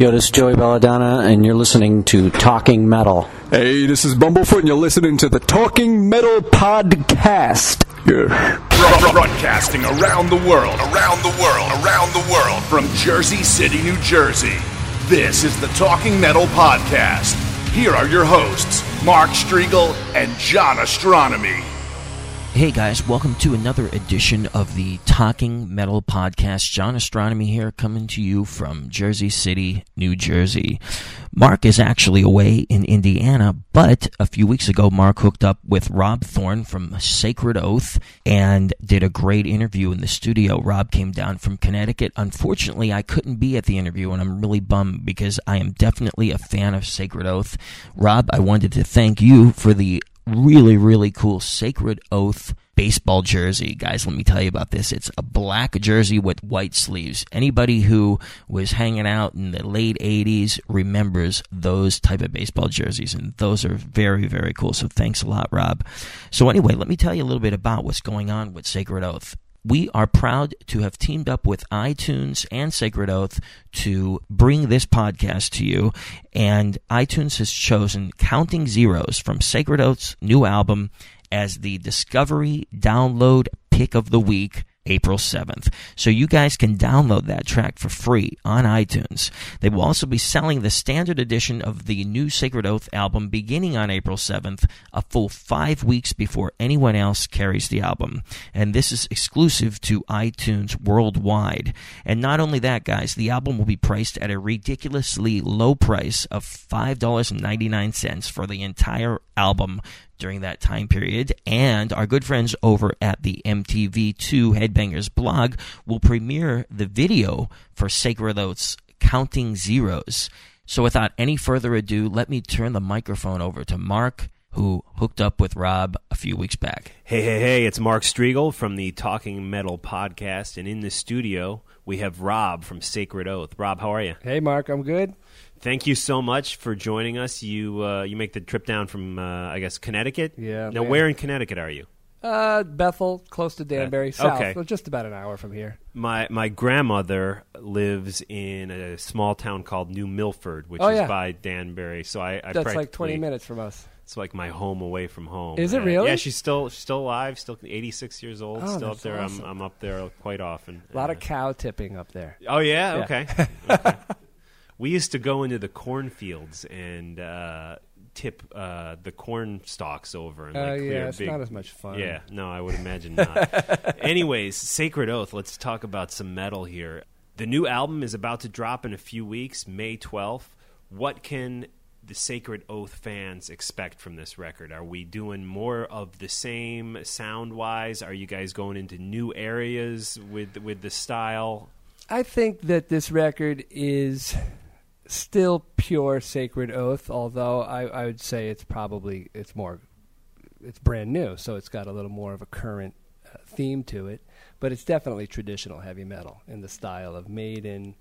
Yo, this is Joey Belladonna, and you're listening to Talking Metal. Hey, this is Bumblefoot, and you're listening to the Talking Metal Podcast. Yeah. Broadcasting around the world, around the world, around the world from Jersey City, New Jersey. This is the Talking Metal Podcast. Here are your hosts, Mark Strigl and John Ostronomy. Hey guys, welcome to another edition of the Talking Metal Podcast. John Ostronomy here, coming to you from Jersey City, New Jersey. Mark is actually away in Indiana, but a few weeks ago, Mark hooked up with Rob Thorne from Sacred Oath and did a great interview in the studio. Rob came down from Connecticut. Unfortunately, I couldn't be at the interview, and I'm really bummed because I am definitely a fan of Sacred Oath. Rob, I wanted to thank you for the really, really cool Sacred Oath baseball jersey. Guys, let me tell you about this. It's a black jersey with white sleeves. Anybody who was hanging out in the late 80s remembers those type of baseball jerseys, and those are very, very cool. So thanks a lot, Rob. So, anyway, let me tell you a little bit about what's going on with Sacred Oath we are proud to have teamed up with iTunes and Sacred Oath to bring this podcast to you. And iTunes has chosen Counting Zeros from Sacred Oath's new album as the Discovery Download Pick of the Week April 7th. So you guys can download that track for free on iTunes. They will also be selling the standard edition of the new Sacred Oath album beginning on April 7th, a full five weeks before anyone else carries the album. And this is exclusive to iTunes worldwide. And not only that, guys, the album will be priced at a ridiculously low price of $5.99 for the entire album during that time period. And our good friends over at the MTV2 Headbangers blog will premiere the video for Sacred Oath's Counting Zeros. So without any further ado, let me turn the microphone over to Mark, who hooked up with Rob a few weeks back. Hey, hey, hey, it's Mark Strigl from the Talking Metal podcast. And in the studio, we have Rob from Sacred Oath. Rob, how are you? Hey, Mark, I'm good. Thank you so much for joining us. You uh, you make the trip down from uh, I guess Connecticut. Yeah. Now, man. where in Connecticut are you? Uh, Bethel, close to Danbury, south, okay. so just about an hour from here. My my grandmother lives in a small town called New Milford, which Oh, is yeah. by Danbury. So I, I That's like 20 minutes from us. It's like my home away from home. Is it Uh, really? Yeah, she's still she's still alive, still 86 years old, Oh, still up there. awesome. I'm I'm up there quite often. A lot Uh, of cow tipping up there. Oh yeah, Yeah. okay. okay. We used to go into the cornfields and uh, tip uh, the corn stalks over and Uh, like clear yeah, it's big. not as much fun. Yeah, no, I would imagine not. Anyways, Sacred Oath. Let's talk about some metal here. The new album is about to drop in a few weeks, May twelfth. What can the Sacred Oath fans expect from this record? Are we doing more of the same sound wise? Are you guys going into new areas with with the style? I think that this record is still pure Sacred Oath, although I, I would say it's probably it's more it's brand new, so it's got a little more of a current uh, theme to it. But it's definitely traditional heavy metal in the style of Maiden,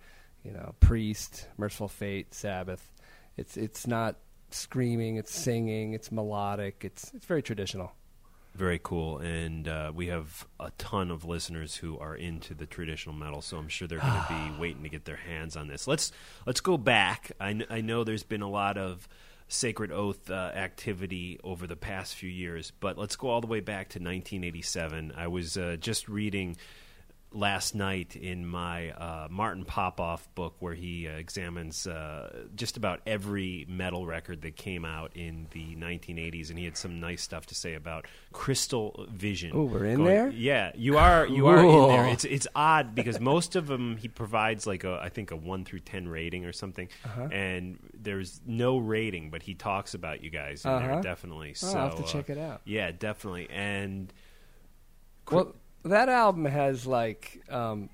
you know, Priest, Mercyful Fate, Sabbath. It's it's not screaming, it's singing, it's melodic, it's it's very traditional. Very cool, and uh, we have a ton of listeners who are into the traditional metal, so I'm sure they're going to be waiting to get their hands on this. Let's let's go back. I, kn- I know there's been a lot of Sacred Oath uh, activity over the past few years, but let's go all the way back to 1987. I was uh, just reading last night in my uh, Martin Popoff book, where he uh, examines uh, just about every metal record that came out in the 1980s, and he had some nice stuff to say about Crystal Vision. Oh, we're in Going- there? Yeah, you are. You are in there. It's it's odd because most of them he provides like a I think a one through ten rating or something, Uh-huh. and there's no rating, but he talks about you guys in Uh-huh. definitely. Oh, so I'll have to uh, check it out. Yeah, definitely. And Well, that album has like um,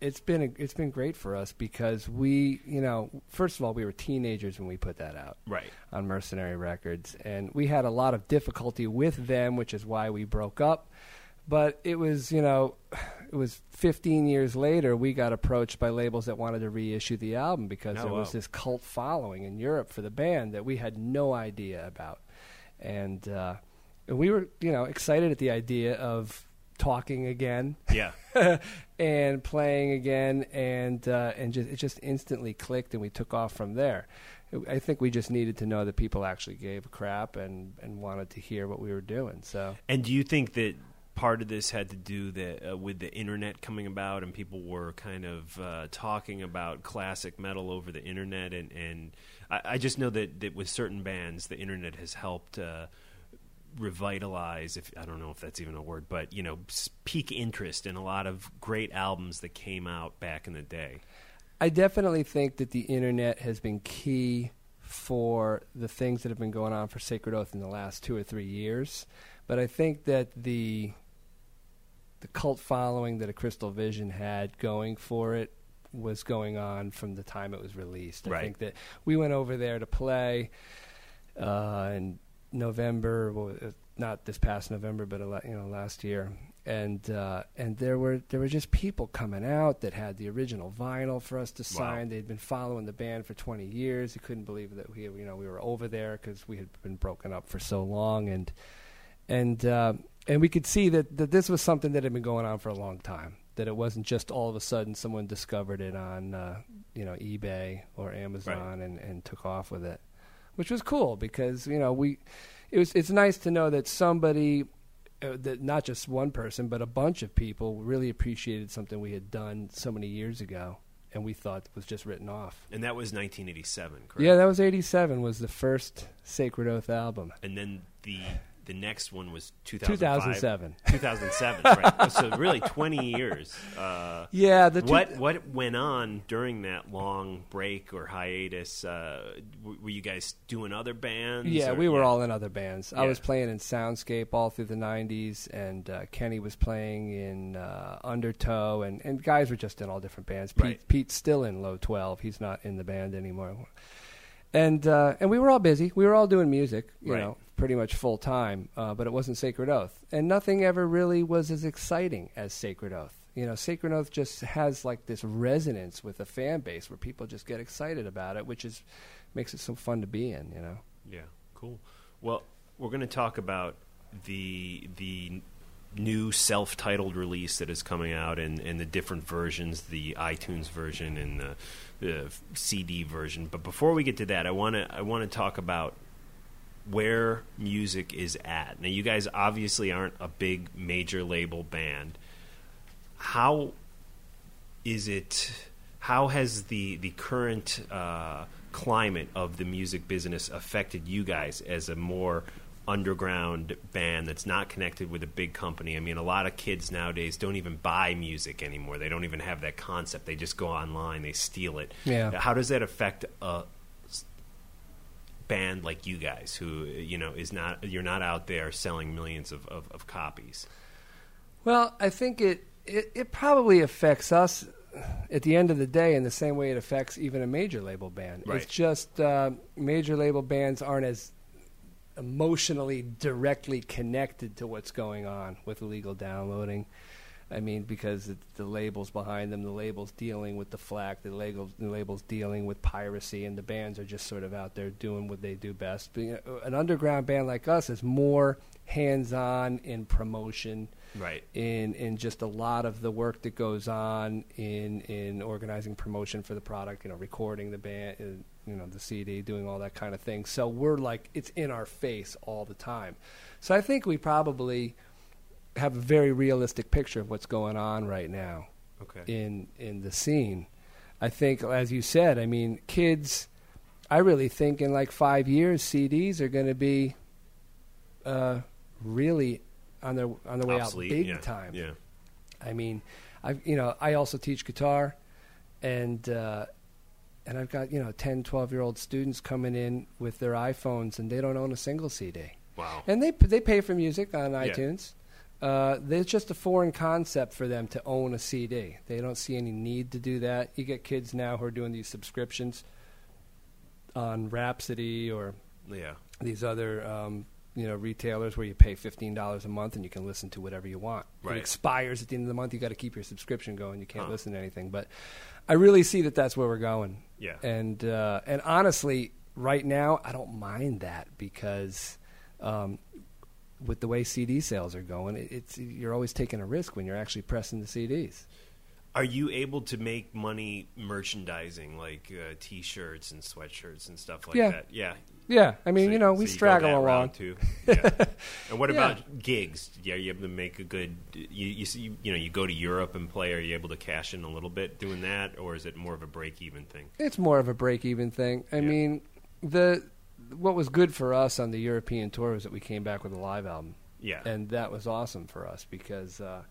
it's been a, it's been great for us because we, you know, first of all, we were teenagers when we put that out. Right. On Mercenary Records, and we had a lot of difficulty with them, which is why we broke up. But it was, you know, it was 15 years later we got approached by labels that wanted to reissue the album because Oh, there was wow. this cult following in Europe for the band that we had no idea about, and uh, and we were, you know, excited at the idea of talking again yeah, and playing again, and uh, and just it just instantly clicked, and we took off from there. I think we just needed to know that people actually gave a crap and and wanted to hear what we were doing. So And do you think that part of this had to do that uh, with the internet coming about and people were kind of uh, talking about classic metal over the internet and and I, I just know that, that with certain bands the internet has helped uh, revitalize if I don't know if that's even a word but you know peak interest in a lot of great albums that came out back in the day. I definitely think that the internet has been key for the things that have been going on for Sacred Oath in the last two or three years. But I think that the the cult following that a Crystal Vision had going for it was going on from the time it was released. I Right. think that we went over there to play uh, in November, well, uh, not this past November, but you know last year, and uh, and there were there were just people coming out that had the original vinyl for us to Wow. sign. They'd been following the band for 20 years. They couldn't believe that we you know we were over there because we had been broken up for so long, and and uh, and we could see that, that this was something that had been going on for a long time. That it wasn't just all of a sudden someone discovered it on uh, you know eBay or Amazon and, and took off with it, which was cool because you know we it was it's nice to know that somebody uh, that not just one person but a bunch of people really appreciated something we had done so many years ago and we thought was just written off. And that was 1987, correct? Yeah, that was 87 was the first Sacred Oath album. and then the the next one was 2007. 2007, right? So really 20 years. Uh, Yeah, the two- what what went on during that long break or hiatus? Uh, were you guys doing other bands? Yeah, or- we were yeah. all in other bands. I was playing in Soundscape all through the '90s, and uh, Kenny was playing in uh, Undertow, and, and guys were just in all different bands. Pete, Right. Pete's still in Low 12. He's not in the band anymore. And uh, and we were all busy. We were all doing music, you Right. know, pretty much full time. Uh, but it wasn't Sacred Oath, and nothing ever really was as exciting as Sacred Oath. You know, Sacred Oath just has like this resonance with the fan base where people just get excited about it, which is makes it so fun to be in. You know. Yeah, cool. Well, we're going to talk about the the new self-titled release that is coming out and, and the different versions, the iTunes version and the, the CD version. But before we get to that, I want to I want to talk about where music is at. Now, you guys obviously aren't a big major label band. How is it? How has the the current uh, climate of the music business affected you guys as a more underground band that's not connected with a big company? I mean, a lot of kids nowadays don't even buy music anymore. They don't even have that concept. They just go online, they steal it. Yeah. How does that affect a band like you guys, who you know is not you're not out there selling millions of, of, of copies? Well, I think it, it it probably affects us at the end of the day in the same way it affects even a major label band. Right. It's just uh, major label bands aren't as emotionally directly connected to what's going on with illegal downloading. I mean, because it, the labels behind them, the labels dealing with the flack, the labels, the labels dealing with piracy, and the bands are just sort of out there doing what they do best. But, you know, an underground band like us is more hands-on in promotion, Right. in in just a lot of the work that goes on in in organizing promotion for the product, you know, recording the band, uh, you know, the CD, doing all that kind of thing. So we're like it's in our face all the time. So I think we probably have a very realistic picture of what's going on right now. Okay. in in the scene. I think, as you said, I mean, kids. I really think in like five years, CDs are going to be uh, really on their on their way Obsolete, out big yeah, time. Yeah. I mean, I you know I also teach guitar, and uh, and I've got you know 10, 12 year old students coming in with their iPhones and they don't own a single CD, Wow. and they they pay for music on Yeah. iTunes. Uh, there's just a foreign concept for them to own a CD. They don't see any need to do that. You get kids now who are doing these subscriptions on Rhapsody or yeah. these other um, you know retailers where you pay fifteen dollars a month and you can listen to whatever you want. Right. It expires at the end of the month. You got to keep your subscription going. You can't Huh. listen to anything. But I really see that that's where we're going. Yeah. And uh, and honestly, right now I don't mind that because. Um, with the way CD sales are going, it, it's you're always taking a risk when you're actually pressing the CDs. Are you able to make money merchandising like uh, T-shirts and sweatshirts and stuff like Yeah. that? Yeah. Yeah, I mean, So- you know, we so go straggle along. too. Yeah. and what Yeah. about gigs? Yeah, you able to make a good. You, you see, you know, you go to Europe and play. Are you able to cash in a little bit doing that, or is it more of a break-even thing? It's more of a break even thing. I Yeah. mean, the what was good for us on the European tour was that we came back with a live album. Yeah. And that was awesome for us because uh,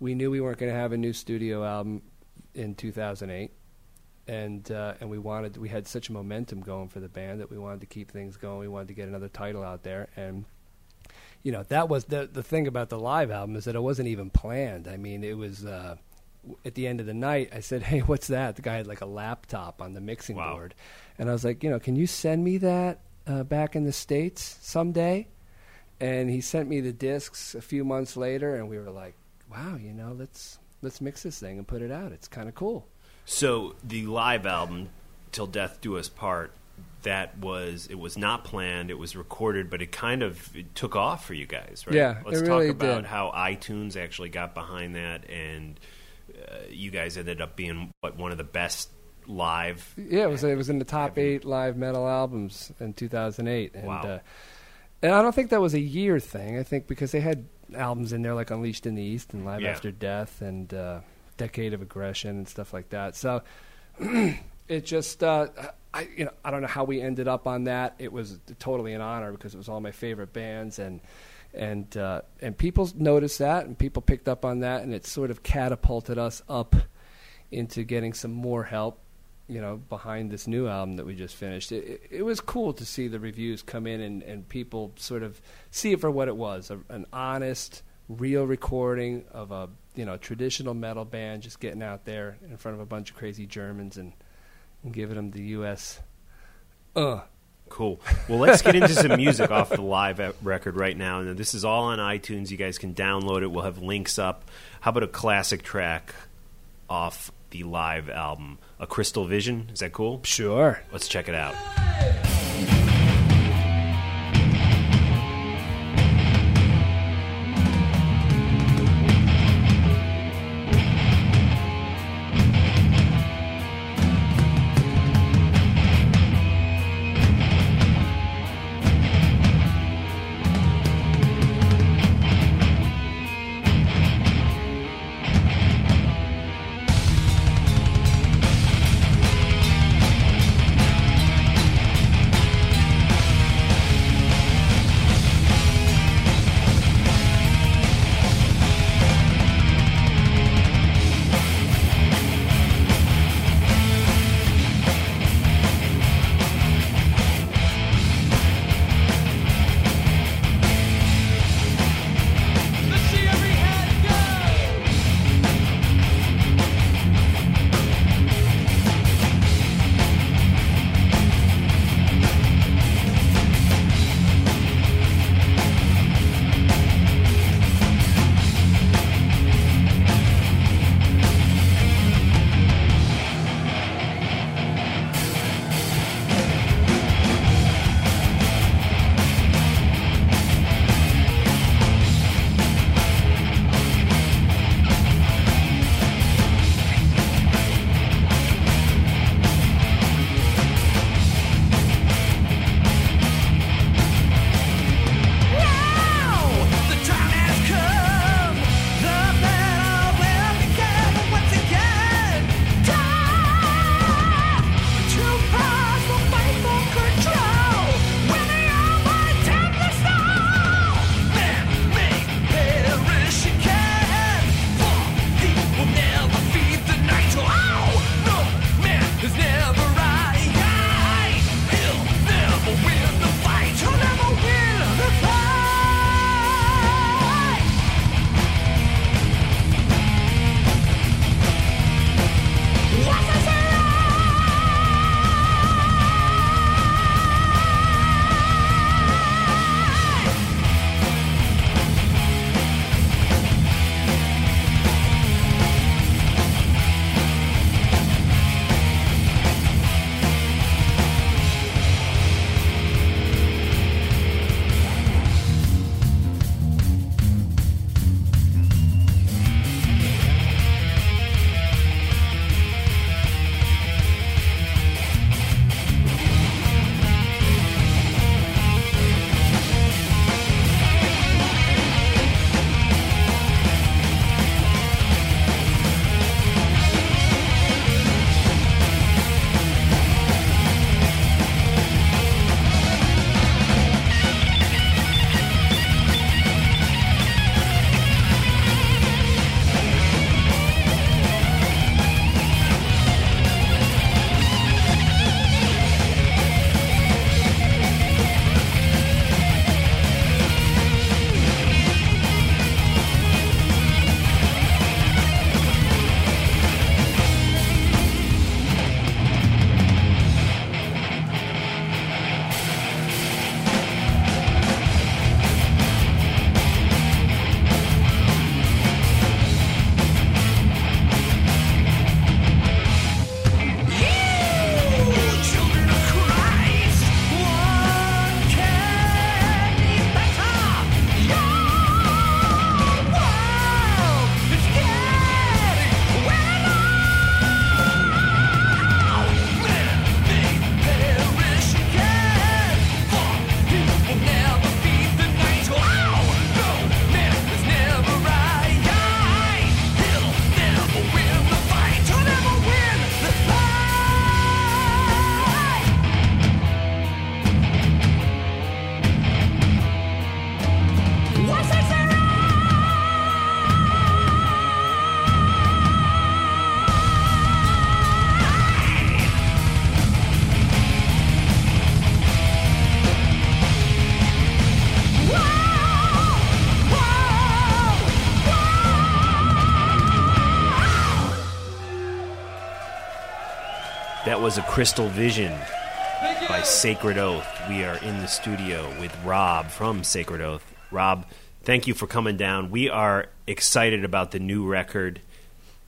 we knew we weren't going to have a new studio album in 2008. And uh, and we wanted we had such momentum going for the band that we wanted to keep things going. We wanted to get another title out there, and you know that was the the thing about the live album is that it wasn't even planned. I mean, it was uh, at the end of the night. I said, "Hey, what's that?" The guy had like a laptop on the mixing Wow. board, and I was like, "You know, can you send me that uh, back in the states someday?" And he sent me the discs a few months later, and we were like, "Wow, you know, let's let's mix this thing and put it out. It's kind of cool." So the live album, "Till Death Do Us Part," that was it was not planned. It was recorded, but it kind of it took off for you guys, right? Yeah, Let's it really talk about did. how iTunes actually got behind that, and uh, you guys ended up being what one of the best live. Yeah, it was it was in the top eight live metal albums in 2008, and Wow. uh, and I don't think that was a year thing. I think because they had albums in there like Unleashed in the East and Live Yeah. After Death and uh, Decade of Aggression and stuff like that. So it just uh, I you know I don't know how we ended up on that. It was totally an honor because it was all my favorite bands and. And uh, and people noticed that, and people picked up on that, and it sort of catapulted us up into getting some more help, you know, behind this new album that we just finished. It, it, was cool to see the reviews come in and, and people sort of see it for what it was a, an honest, real recording of a you know traditional metal band just getting out there in front of a bunch of crazy Germans and, and giving them the U.S. Uh, Cool. Well, let's get into some music off the live record right now. And this is all on iTunes. You guys can download it. We'll have links up. How about a classic track off the live album? A Crystal Vision. Is that cool? Sure. Let's check it out. Was a Crystal Vision by Sacred Oath. We are in the studio with Rob from Sacred Oath. Rob, thank you for coming down. We are excited about the new record.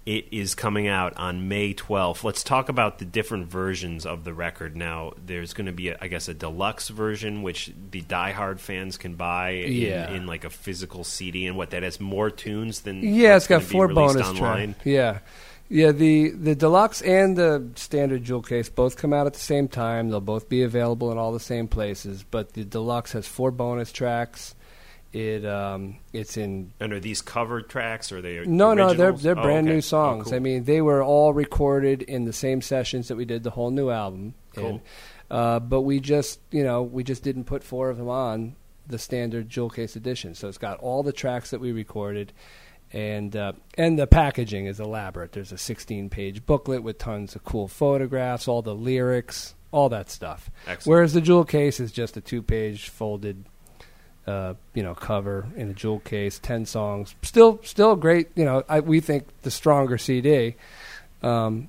It is coming out on May 12th. Let's talk about the different versions of the record. Now, there's going to be, a, I guess, a deluxe version, which the diehard fans can buy in, Yeah. in like a physical CD, and what that has more tunes than Yeah, it's got four bonus tracks. Yeah, yeah. The the deluxe and the standard jewel case both come out at the same time. They'll both be available in all the same places. But the deluxe has four bonus tracks. It um, it's in And are these covered tracks or are they no, no, they're they're Oh, brand okay. new Oh, songs. cool. I mean, they were all recorded in the same sessions that we did the whole new album. Cool. in. Uh, but we just, you know, we just didn't put four of them on the standard jewel case edition. So it's got all the tracks that we recorded, and uh, and the packaging is elaborate. There's a 16 page booklet with tons of cool photographs, all the lyrics, all that stuff. Excellent. Whereas the jewel case is just a two page folded uh, you know, cover in a jewel case, ten songs. Still, still great. You know, I, we think the stronger CD, um,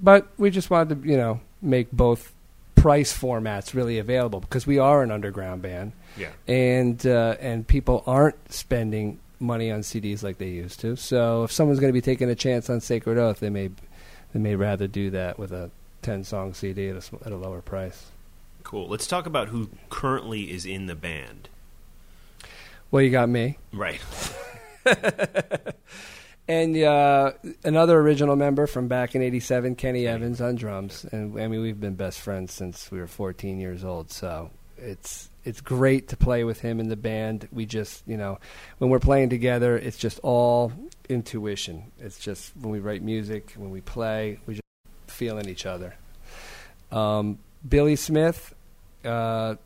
but we just wanted to, you know, make both price formats really available because we are an underground band, Yeah. and uh, and people aren't spending money on CDs like they used to. So if someone's going to be taking a chance on Sacred Oath, they may they may rather do that with a ten song CD at a, at a lower price. Cool. Let's talk about who currently is in the band. Well, you got me. Right. And uh, another original member from back in '87, Kenny Evans on drums, and I mean we've been best friends since we were 14 years old. So it's it's great to play with him in the band. We just you know when we're playing together, it's just all intuition. It's just when we write music, when we play, we just feeling each other. Um, Billy Smith, uh,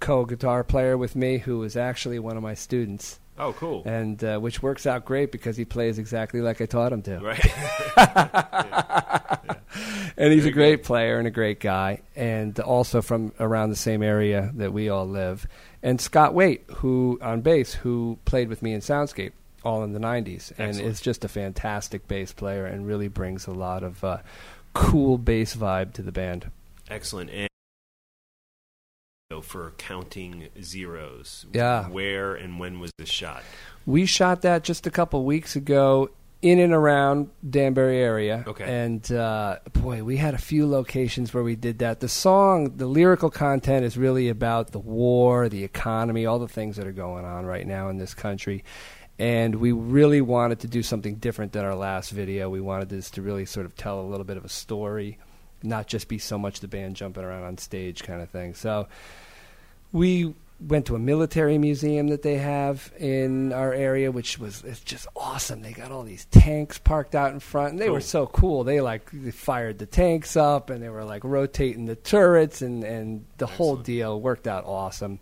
co-guitar player with me, who was actually one of my students Oh, cool. and uh, which works out great because he plays exactly like I taught him to. Right. And he's Very a great player and a great guy, and also from around the same area that we all live. And Scott Waite, who on bass, who played with me in Soundscape all in the '90s, and is just a fantastic bass player and really brings a lot of uh, cool bass vibe to the band. Excellent. And so for counting zeros. Yeah. Where and when was this shot? We shot that just a couple weeks ago in and around Danbury area. Okay. And uh, boy, we had a few locations where we did that. The song, the lyrical content is really about the war, the economy, all the things that are going on right now in this country. And we really wanted to do something different than our last video. We wanted this to really sort of tell a little bit of a story, not just be so much the band jumping around on stage kind of thing. So we went to a military museum that they have in our area, which was it's just awesome. They got all these tanks parked out in front, and they were so cool. They like they fired the tanks up, and they were like rotating the turrets, and and the whole deal worked out awesome.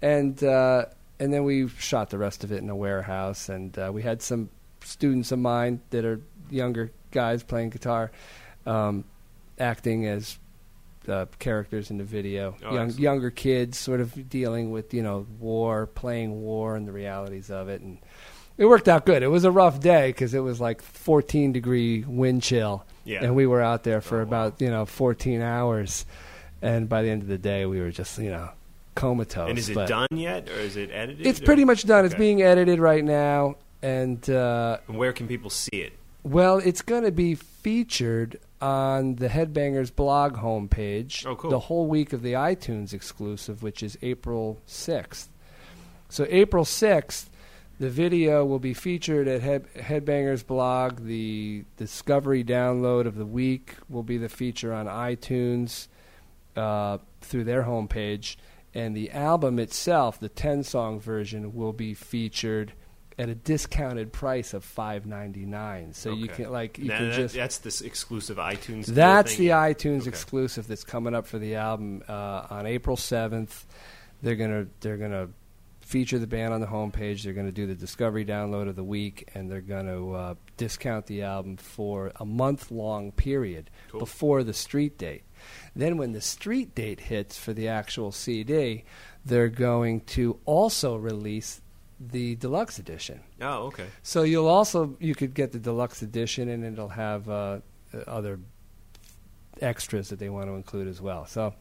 And uh, and then we shot the rest of it in a warehouse, and uh, we had some students of mine that are younger guys playing guitar, um, acting as uh, characters in the video. Oh, Young, younger kids, sort of dealing with you know war, playing war, and the realities of it, and it worked out good. It was a rough day because it was like 14 degree wind chill, Yeah. and we were out there for Oh, wow. about you know 14 hours, and by the end of the day, we were just you know comatose. and is it done yet, or is it edited? It's or- pretty much done. It's being edited right now, and uh, And where can people see it? well, it's going to be featured on the Headbangers blog homepage Oh, cool. the whole week of the iTunes exclusive, which is April 6th. So, April 6th, the video will be featured at Head- Headbangers blog. The Discovery download of the week will be the feature on iTunes uh, through their homepage. And the album itself, the 10 song version, will be featured at a discounted price of five ninety nine. So you Okay. can like you Now, can that- just that's this exclusive iTunes. that's the iTunes Okay. exclusive that's coming up for the album uh, on April seventh. They're gonna they're gonna feature the band on the homepage. They're gonna do the discovery download of the week, and they're gonna uh, discount the album for a month long period Cool. before the street date. Then when the street date hits for the actual CD, they're going to also release the deluxe edition. Oh, okay. So you'll also you could get the deluxe edition, and it'll have uh, other extras that they want to include as well. So,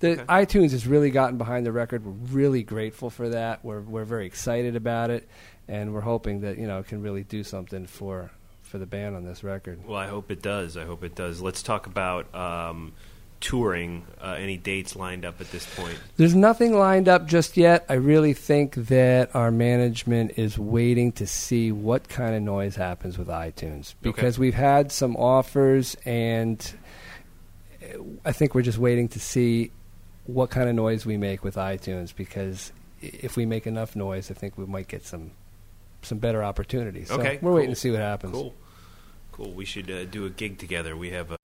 the iTunes has really gotten behind the record. We're really grateful for that. We're we're very excited about it, and we're hoping that you know it can really do something for for the band on this record. Well, I hope it does. I hope it does. Let's talk about um, touring. Uh, any dates lined up at this point? There's nothing lined up just yet. I really think that our management is waiting to see what kind of noise happens with iTunes because we've had some offers, and I think we're just waiting to see what kind of noise we make with iTunes because if we make enough noise, I think we might get some some better opportunities. So Okay, we're waiting to see what happens. Cool. Cool. We should uh, do a gig together. We have a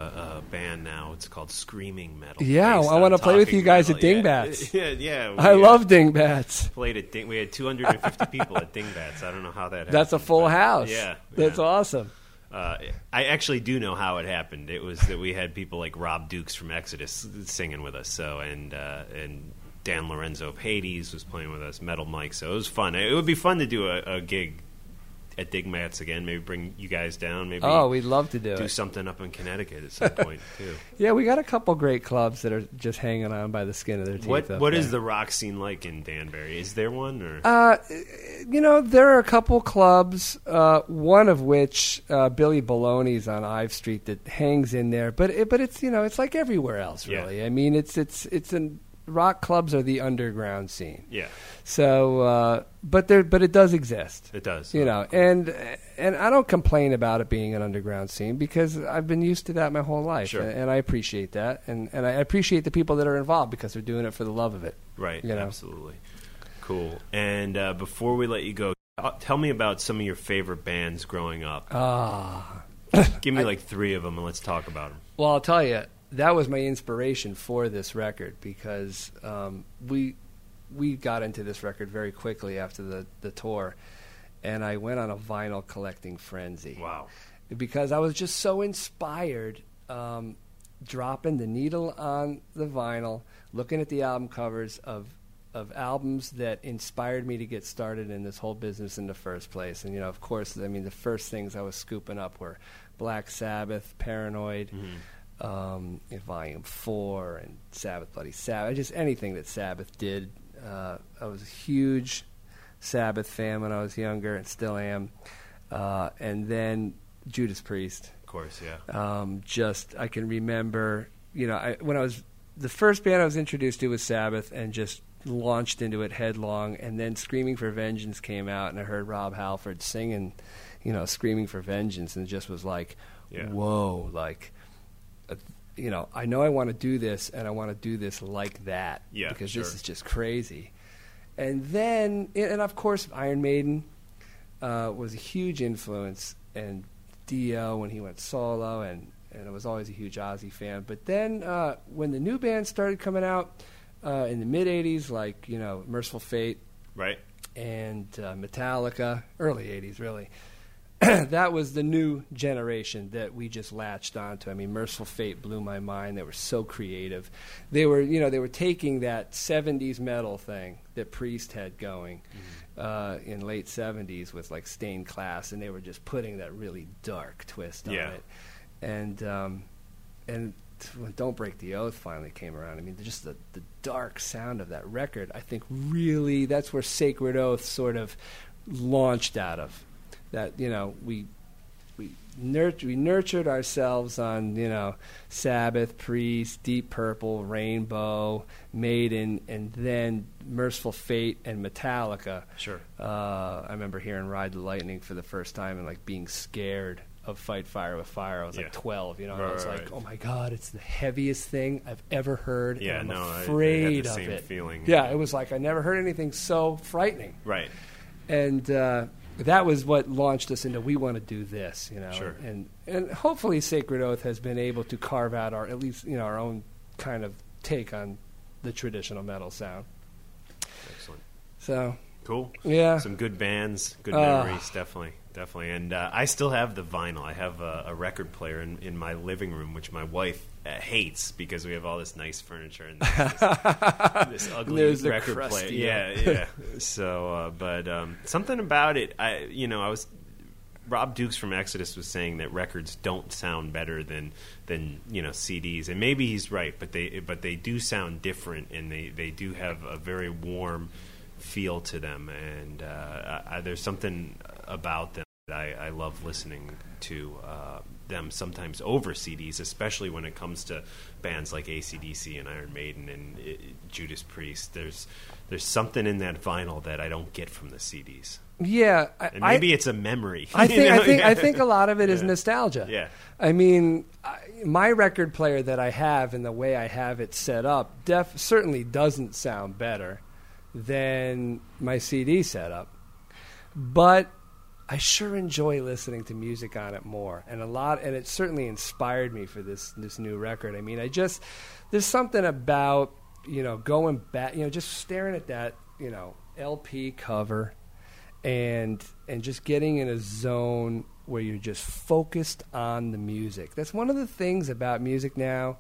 band now. It's called Screaming Metal. Yeah, I wanna play with you guys metal. at Dingbats. Yeah, yeah. we, I uh, love Dingbats. Played at Ding- we had 250 people at Dingbats. I don't know how that happened. That's a full but- house. Yeah, That's yeah. awesome. Uh, I actually do know how it happened. It was that we had people like Rob Dukes from Exodus singing with us. So and uh, and Dan Lorenzo of Hades was playing with us. Metal Mike. So it was fun. It would be fun to do a, a gig at Dingbats again. Maybe bring you guys down. Maybe Oh, we'd love to do do it. something up in Connecticut at some point too. Yeah, we got a couple great clubs that are just hanging on by the skin of their teeth. What what there. is the rock scene like in Danbury? Is there one or Uh, you know, there are a couple clubs. Uh, one of which uh, Billy Baloney's on Ive Street that hangs in there, but it, but it's you know it's like everywhere else Yeah. really. I mean, it's it's it's an rock clubs are the underground scene. yeah? So, uh, but there but it does exist. It does. You know, and and I don't complain about it being an underground scene because I've been used to that my whole life, Sure. and, I appreciate that, and and I appreciate the people that are involved because they're doing it for the love of it. Right. You know. Absolutely. Cool. And uh, before we let you go, uh, tell me about some of your favorite bands growing up. Ah. Give me like three of them, and let's talk about them. Well, I'll tell you, that was my inspiration for this record because um, we we got into this record very quickly after the the tour, and I went on a vinyl collecting frenzy. Wow. Because I was just so inspired, um, dropping the needle on the vinyl, looking at the album covers of of albums that inspired me to get started in this whole business in the first place. And you know, of course, I mean, the first things I was scooping up were Black Sabbath, Paranoid, um, in Volume Four, and Sabbath Bloody Sabbath. Just anything that Sabbath did. Uh, I was a huge Sabbath fan when I was younger, and still am. Uh, and then Judas Priest. Of course, yeah. Um, just I can remember, you know, I, when I was the first band I was introduced to was Sabbath, and just launched into it headlong. And then Screaming for Vengeance came out, and I heard Rob Halford singing, you know, Screaming for Vengeance, and it just was like, Yeah. whoa, like. You know, I know I want to do this, and I want to do this like that Yeah, because sure. this is just crazy. And then, and of course, Iron Maiden uh, was a huge influence, and Dio when he went solo, and and I was always a huge Ozzy fan. But then uh, when the new bands started coming out uh, in the mid '80s, like you know, Mercyful Fate Right. and uh, Metallica, early '80s, really. that was the new generation that we just latched onto. I mean, Mercyful Fate blew my mind. They were so creative. They were, you know, they were taking that '70s metal thing that Priest had going uh, in late '70s with like Stained Class, and they were just putting that really dark twist on Yeah. it. And um, and when Don't Break the Oath finally came around, I mean, just the, the dark sound of that record, I think really that's where Sacred Oath sort of launched out of. That, you know, we we nurt- we nurtured ourselves on, you know, Sabbath, Priest, Deep Purple, Rainbow, Maiden, and then Mercyful Fate and Metallica. Sure. Uh, I remember hearing Ride the Lightning for the first time and like being scared of Fight Fire with Fire. I was Yeah. like 12, you know, Right, I was right, like, right. oh my god, it's the heaviest thing I've ever heard. Yeah, and I'm no, I- I afraid of same it. feeling. Yeah, it was like I never heard anything so frightening Right. and uh, that was what launched us into we want to do this, you know. Sure. And and hopefully Sacred Oath has been able to carve out our at least you know our own kind of take on the traditional metal sound. Excellent. So Cool. Yeah. Some good bands, good Uh. memories, definitely, definitely. And uh, I still have the vinyl. I have a, a record player in, in my living room, which my wife hates because we have all this nice furniture and this, this ugly There's record player. Yeah, yeah. so, uh, but um, something about it, I you know, I was Rob Dukes from Exodus was saying that records don't sound better than than you know CDs, and maybe he's right, but they but they do sound different, and they they do have a very warm feel to them, and uh, I, there's something about them I, I love listening to uh, them sometimes over CDs, especially when it comes to bands like ACDC and Iron Maiden and uh, Judas Priest. There's there's something in that vinyl that I don't get from the CDs. Yeah, I, And maybe it's a memory. I you think I think I think a lot of it is Yeah. nostalgia. Yeah. I mean, I, my record player that I have and the way I have it set up, def certainly doesn't sound better than my CD setup, but I sure enjoy listening to music on it more, and a lot, and it certainly inspired me for this this new record. I mean, I just there's something about you know going back, you know, just staring at that you know LP cover and and just getting in a zone where you're just focused on the music. That's one of the things about music now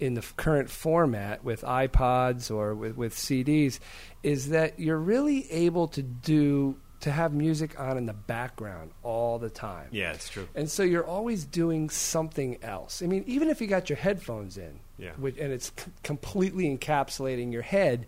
in the current format with iPods or with, with CDs is that you're really able to do to have music on in the background all the time. Yeah, it's true. And so you're always doing something else. I mean, even if you got your headphones in, Yeah. which, and it's c- completely encapsulating your head,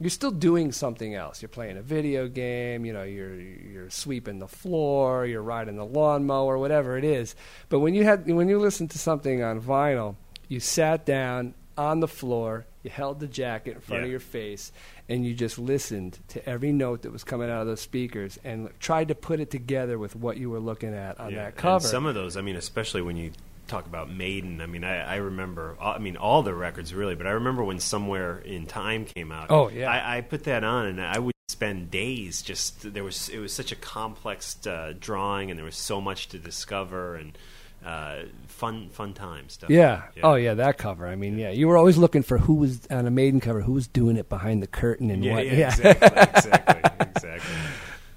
you're still doing something else. You're playing a video game, you know, you're you're sweeping the floor, you're riding the lawnmower, whatever it is. But when you had when you listen to something on vinyl, you sat down on the floor, you held the jacket in front Yeah. of your face, and you just listened to every note that was coming out of those speakers and tried to put it together with what you were looking at on Yeah, that and cover. some of those, I mean, especially when you talk about Maiden. I mean, I, I remember. I mean, all the records really, but I remember when Somewhere in Time came out. Oh, yeah. I, I put that on, and I would spend days just there was. It was such a complex uh, drawing, and there was so much to discover, and uh, fun, fun time stuff. Yeah. Oh, yeah. That cover. I mean, yeah. You were always looking for who was on a Maiden cover, who was doing it behind the curtain and Yeah, what. yeah, exactly, exactly, exactly.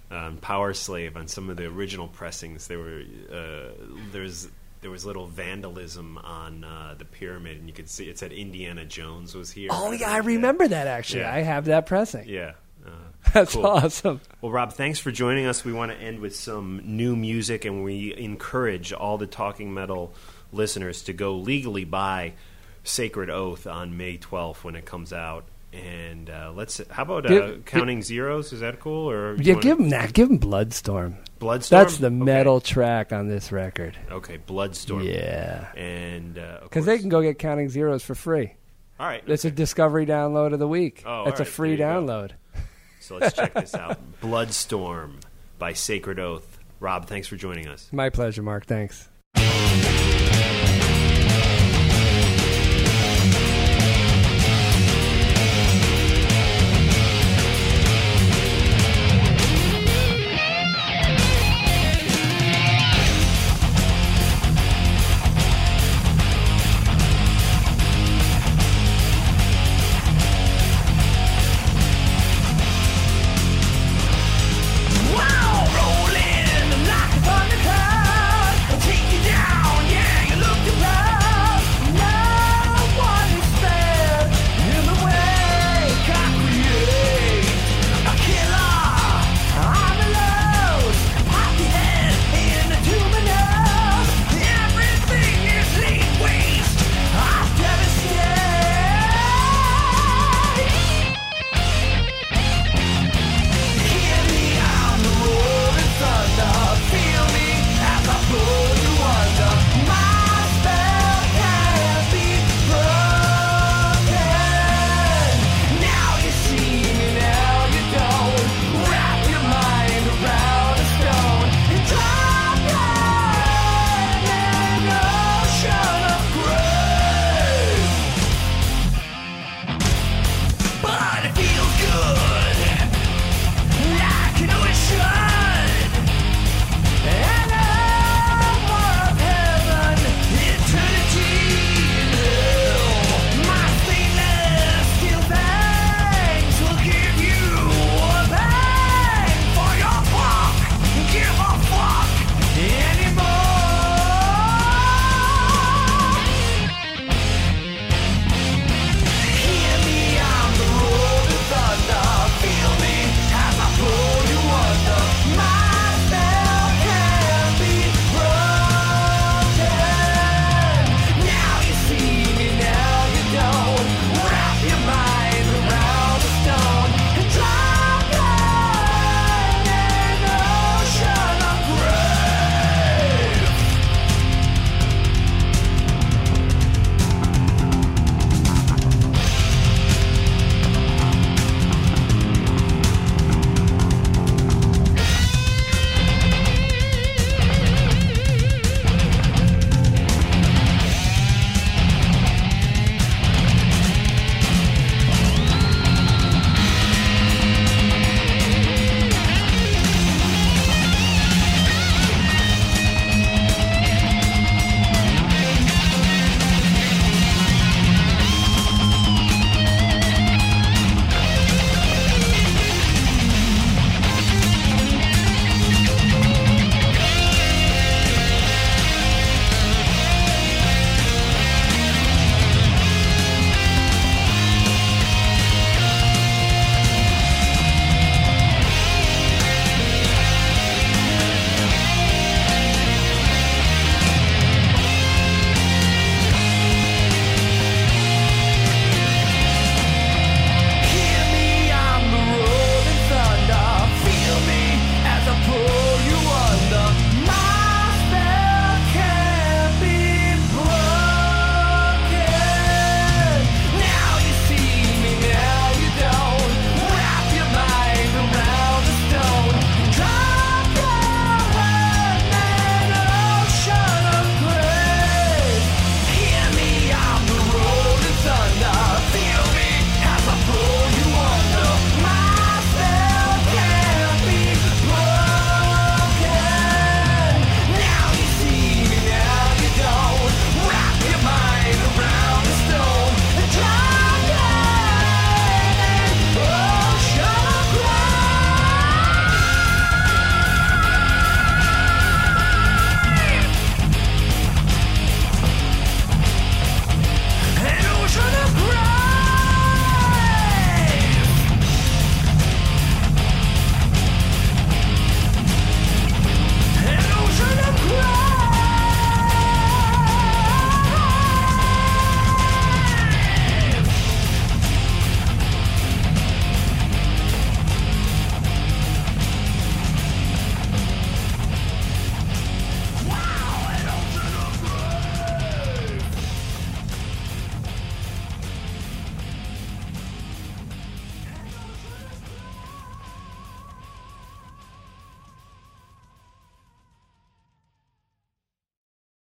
Um, Power Slave on some of the original pressings, there were uh, there's there was little vandalism on uh, the pyramid, and you could see it said Indiana Jones was here. Oh, yeah. I remember that actually. Yeah. I have that pressing. Yeah. Uh, That's cool. awesome. Well, Rob, thanks for joining us. We want to end with some new music, and we encourage all the Talking Metal listeners to go legally buy Sacred Oath on May 12th when it comes out. And uh, let's. How about uh, Give- counting zeros? Is that cool? Or Yeah, wanna- give them that. Give them Bloodstorm. Bloodstorm. That's the Okay. metal track on this record. Okay, Bloodstorm. Yeah. And uh, Because they can go get Counting Zeros for free. All right. It's a Discovery download of the week. Oh, That's all a free download. go. So let's check this out. Bloodstorm by Sacred Oath. Rob, thanks for joining us. My pleasure, Mark. Thanks.